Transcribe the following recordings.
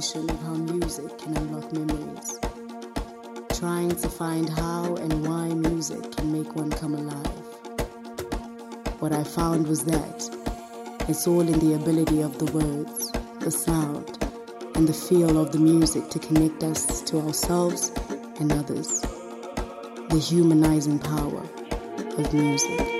of how music can unlock memories. Trying to find how and why music can make one come alive. What I found was that it's all in the ability of the words, the sound, and the feel of the music to connect us to ourselves and others. The humanizing power of music.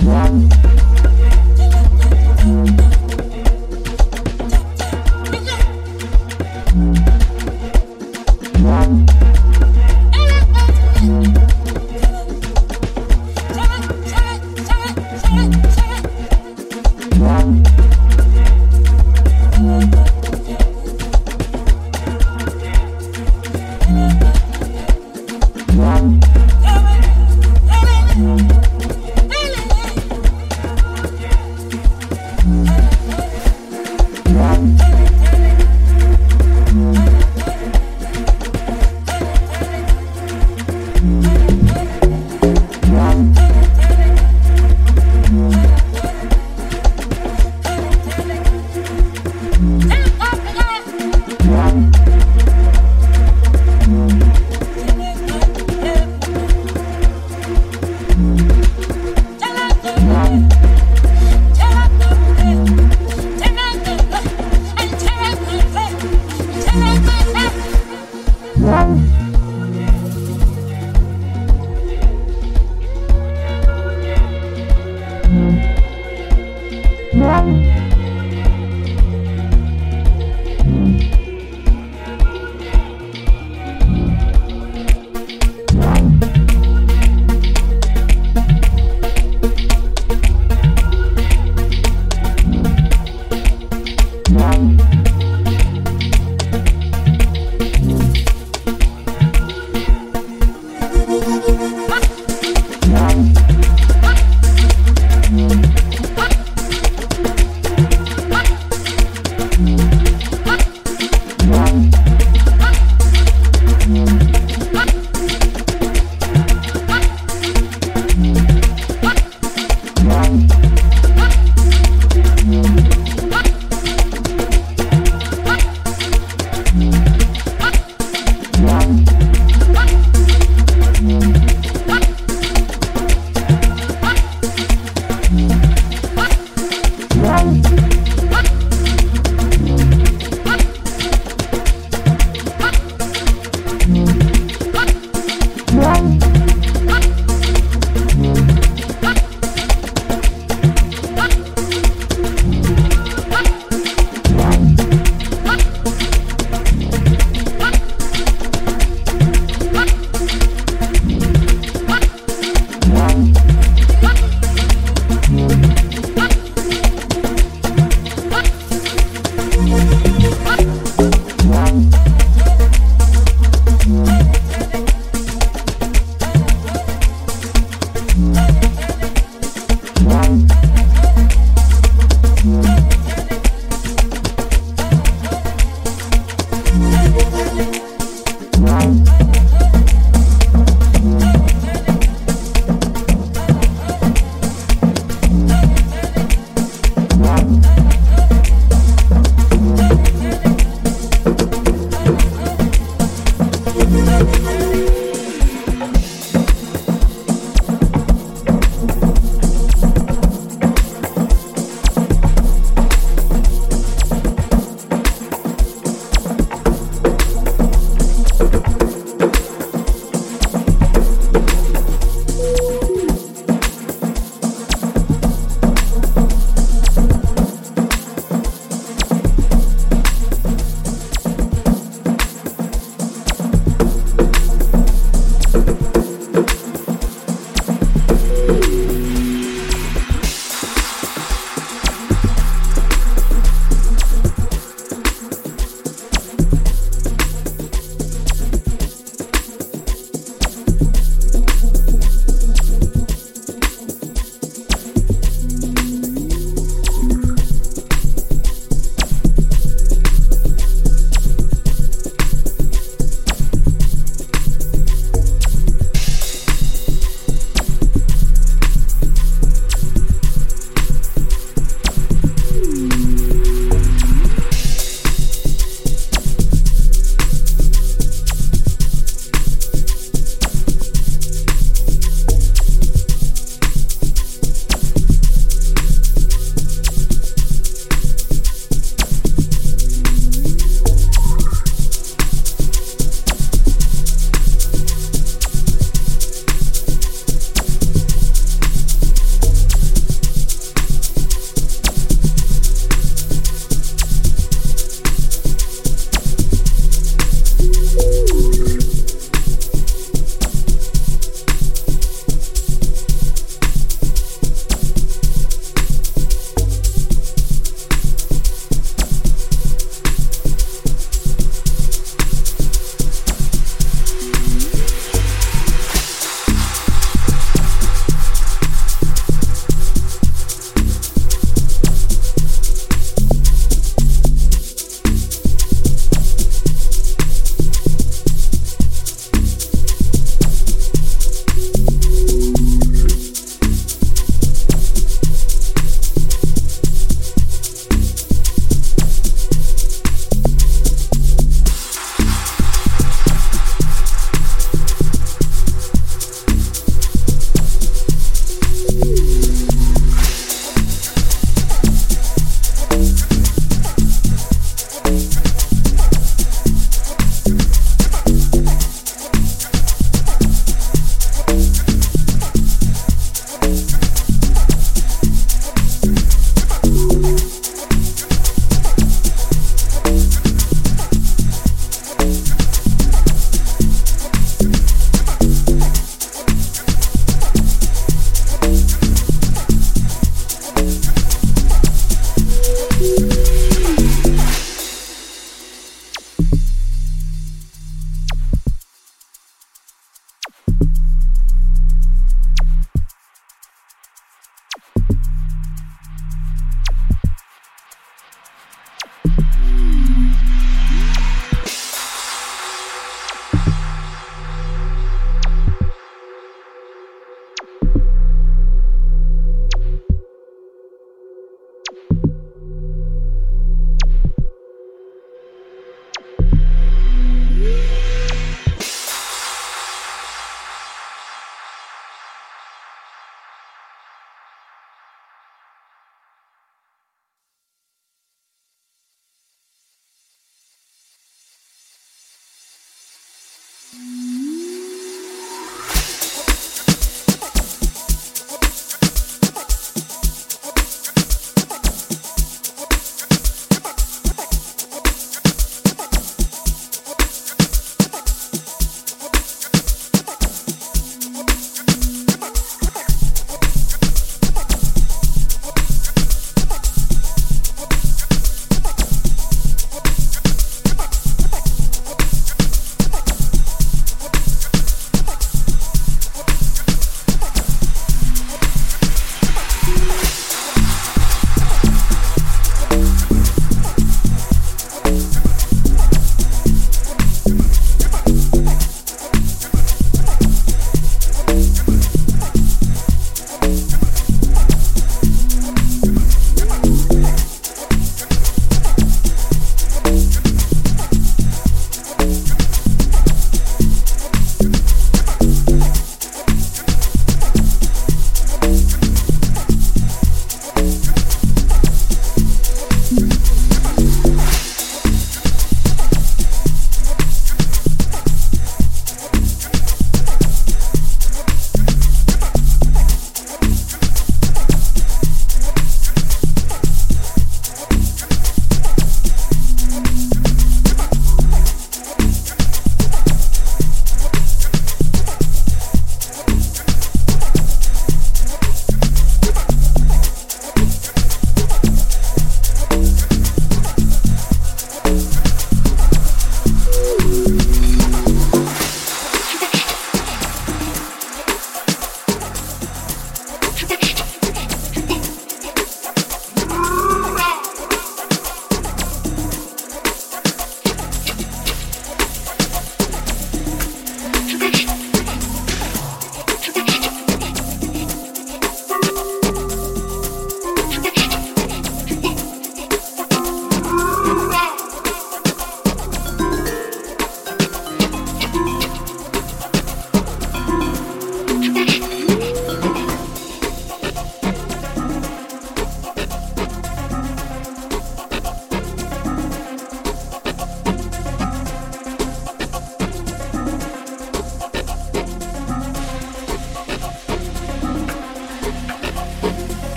Thank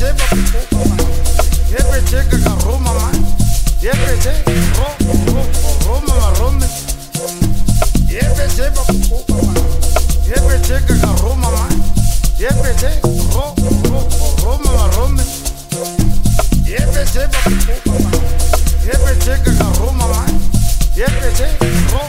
jeba popo mama yepe jeka ka ro mama yepe je ro ro ro mama ro me yepe jeba popo mama yepe jeka ka ro mama yepe je ro ro ro mama ro me yepe jeba popo mama yepe jeka ka ro mama yepe je ro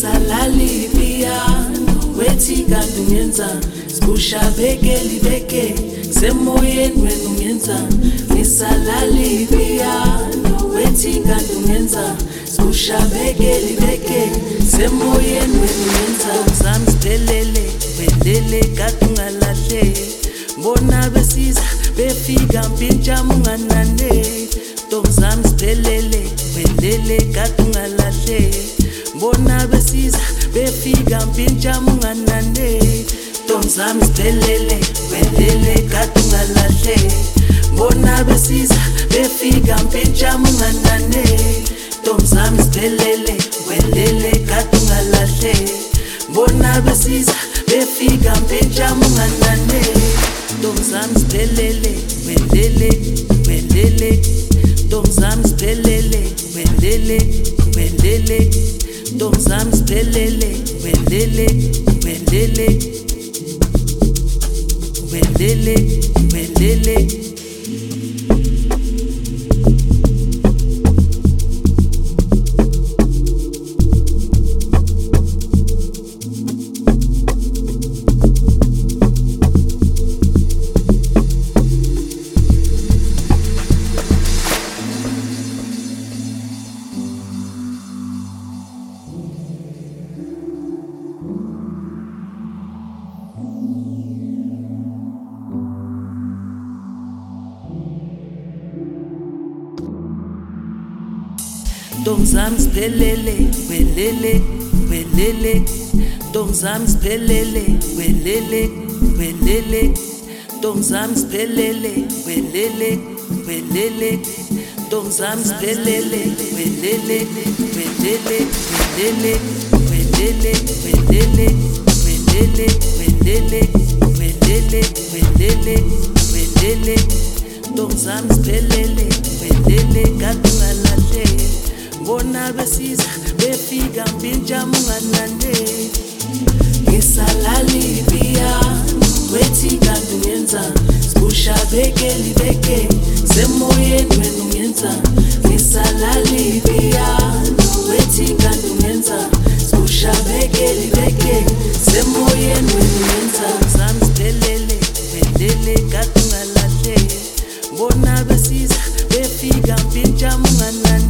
salalibiya wethi kanti ngenza sikusha beke libeke semoyeni wena ungenza nisalalibiya wethi kanti ngenza sikusha beke libeke semoyeni wena ungenza samsidelele bedele kade ungalahleki bona besiza befika mpintshama ungananeki ntombi zami sidelele wedlele kade ungalahleki bona besiza befika mpintshama ungananeli ntombi zami siphelele welele kade ungalahleki bona besiza befika mpintshama ungananeli ntombi zami siphelele welele kade ungalahleki bona besiza befika mpintshama ungananeli ntombi zami siphelele welele welele. Ntombi zami siphelele welele welele. ntombi zam zibelele ubelele ubelele ubelele ntombi zami siphelele welele welele. Ntombi zami siphelele welele welele. Ntombi zami siphelele welele welele. Ntombi zami siphelele welele welele welele. Welele welele welele welele welele welele welele. Ntombi zami siphelele welele kade ungalahleki bona besiza befika mbinjamunganane ngisalalibia wethi kanti ngenza sibusha bekeli beke semoyeni wenu ngenza. Ngisalalibia wethi kanti ngenza sibusha bekeli beke semoyeni wenu ngenza. Sami sidelele bedele kadungalahle bona besiza befika mbinjamunganane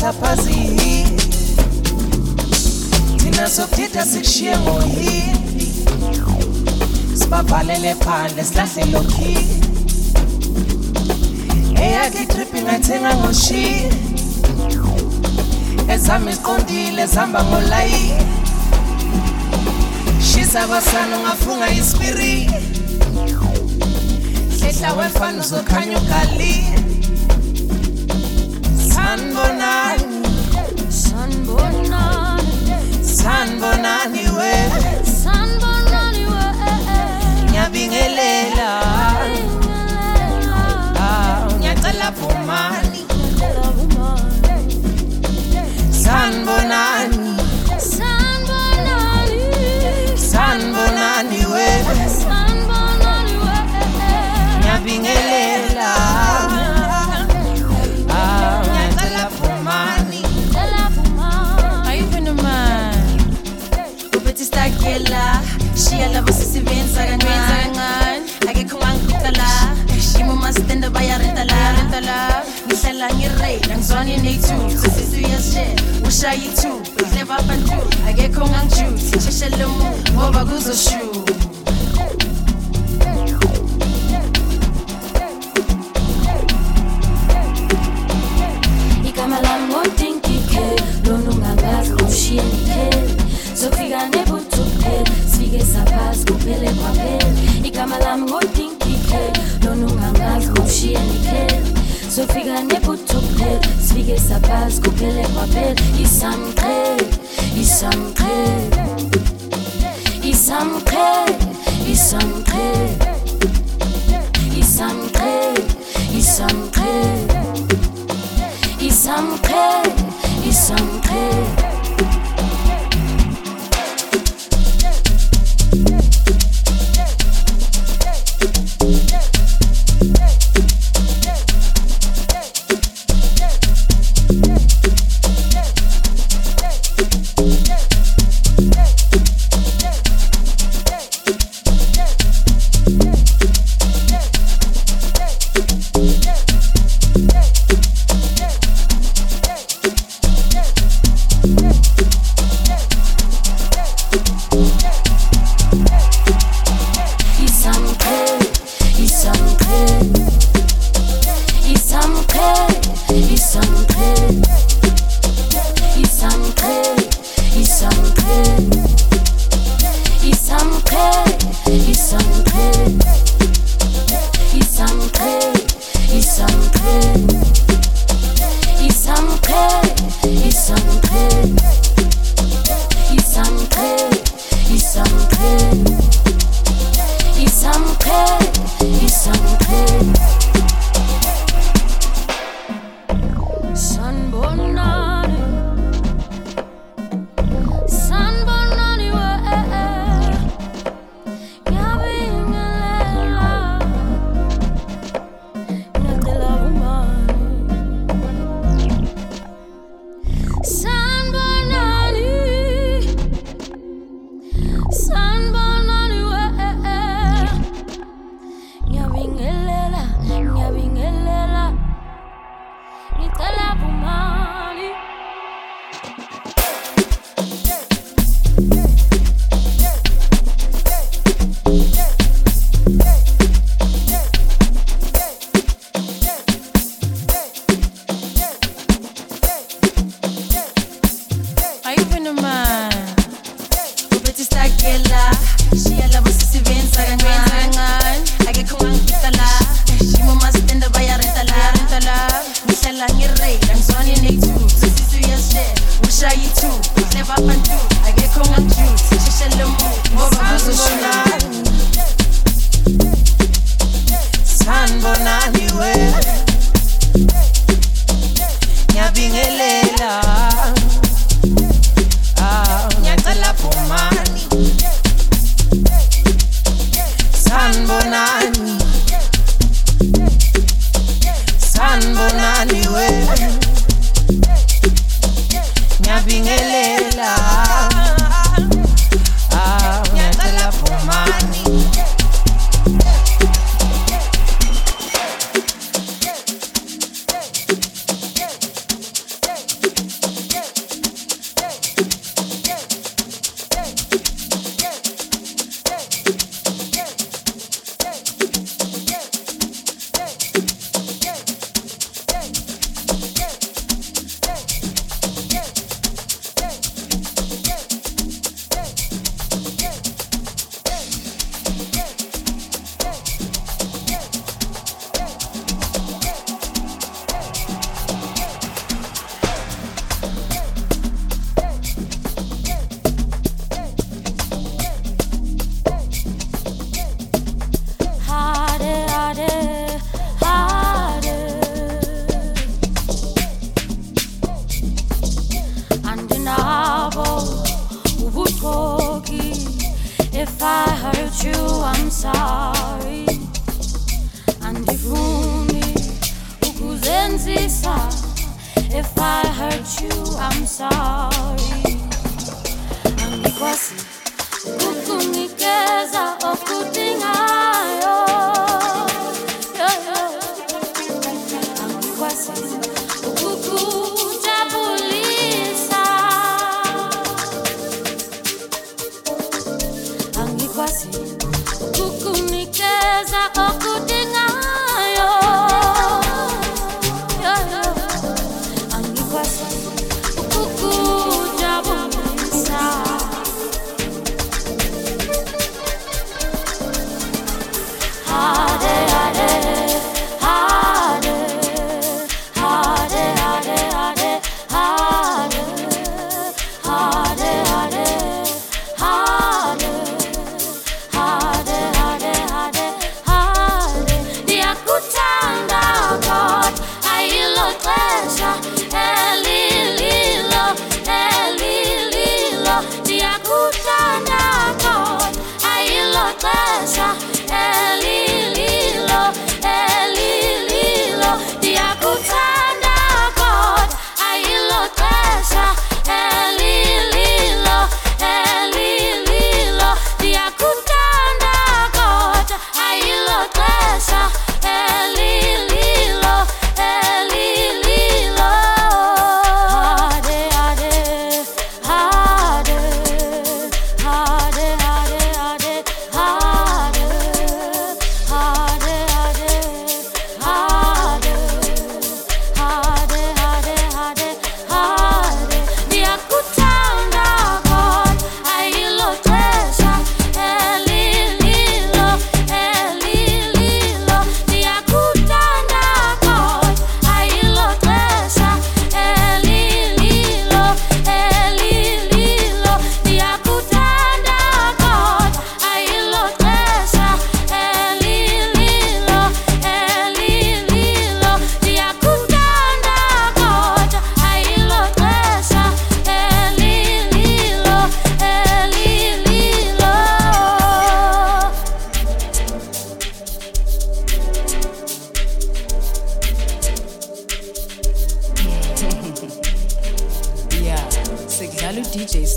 usuqaphela sahlaphazihi thina sokuthetha sikushiye ngoyini sibavalele phandle silahle lokhi. Eyakhe itrip ingathenga ngoshi. Ezami iqondile zihamba ngolayi. Shisa kwasani ungafunga ispiriti Hlela wefana uzokhanya San Bonani, San Bonani, San Bonan iwe, San Bonan iwe, eh, eh. nyabingelela. shayi tu uhleba abantu akekho ongangijuthi sheshe lo muntu ngoba kuzoshuwa igama lami ngomtinkikhe lona ungangazi umshiye nikhele zofika nebuthu kuphela sifike fige sa base, couper les rappels. Ils s'entraient, ils s'entraient. Ils s'entraient, ils s'entraient. Ils s'entraient, ils s'entraient. Ils s'entraient, ils s'entraient.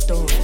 Story.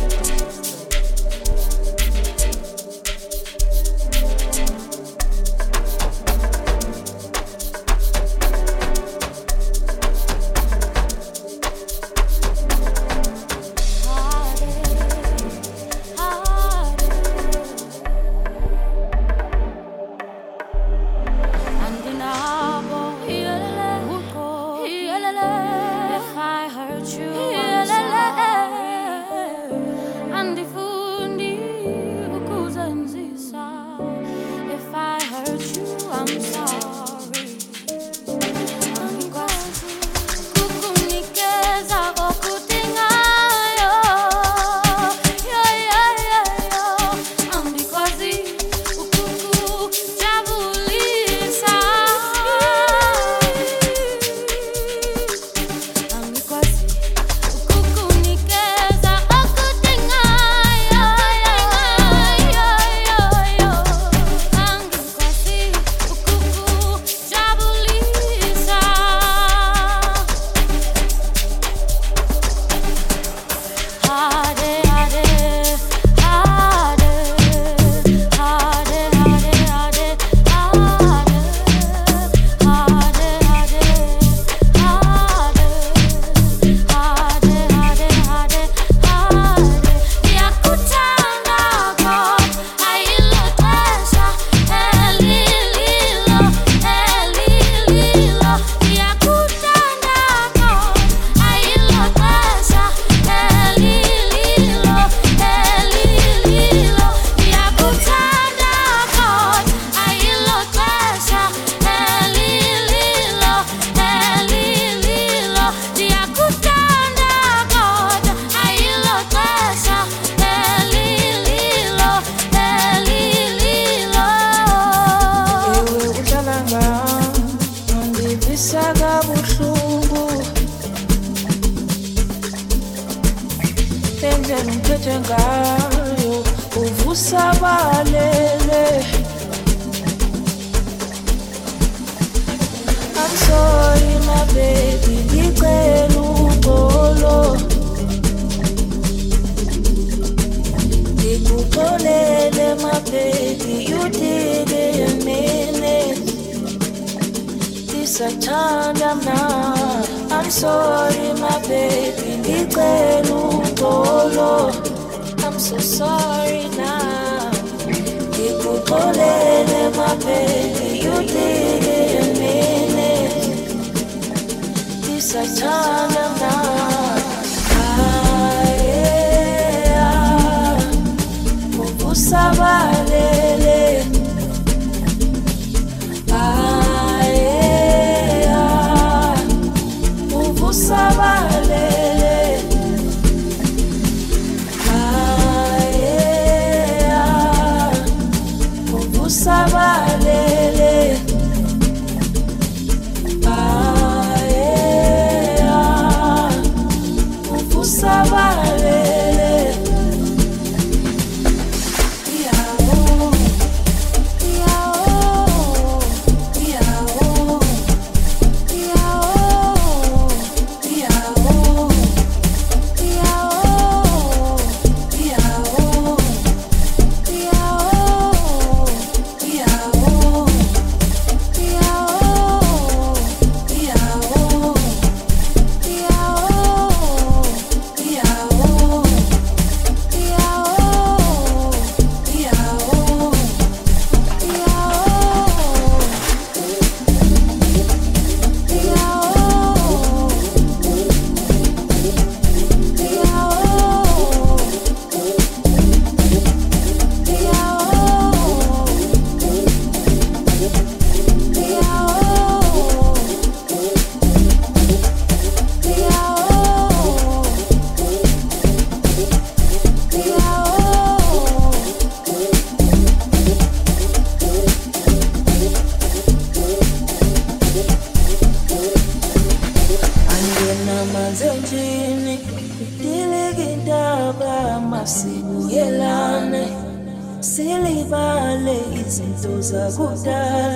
usabale.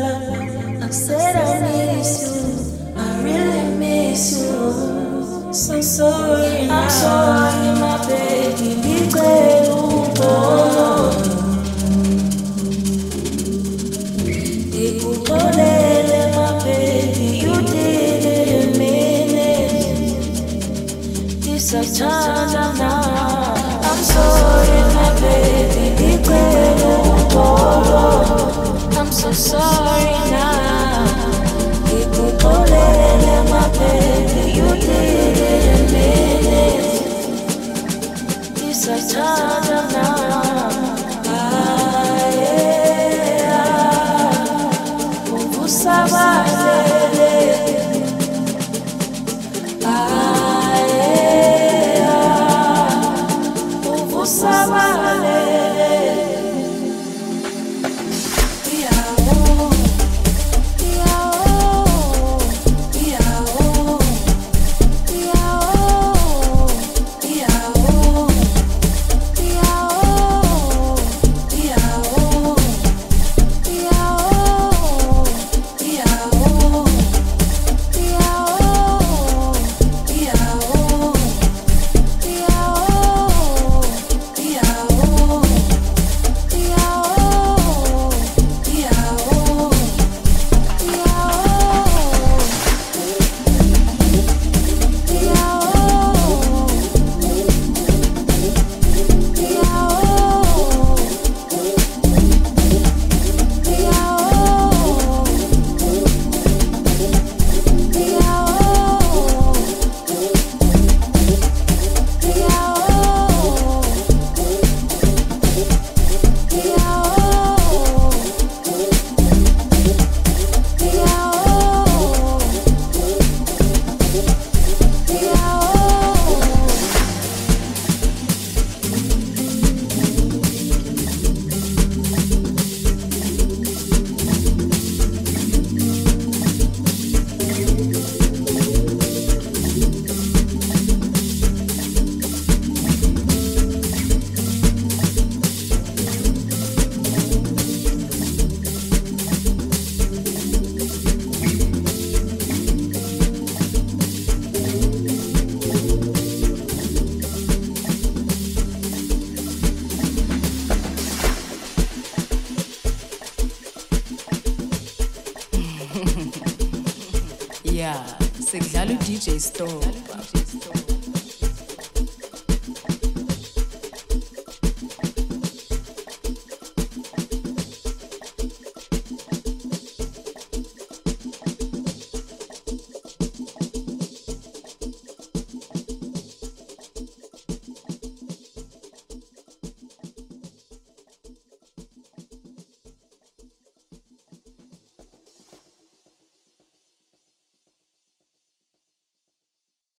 love. I said I miss you. I really miss you. So sorry. I'm sorry, my baby. Be grateful. so sorry.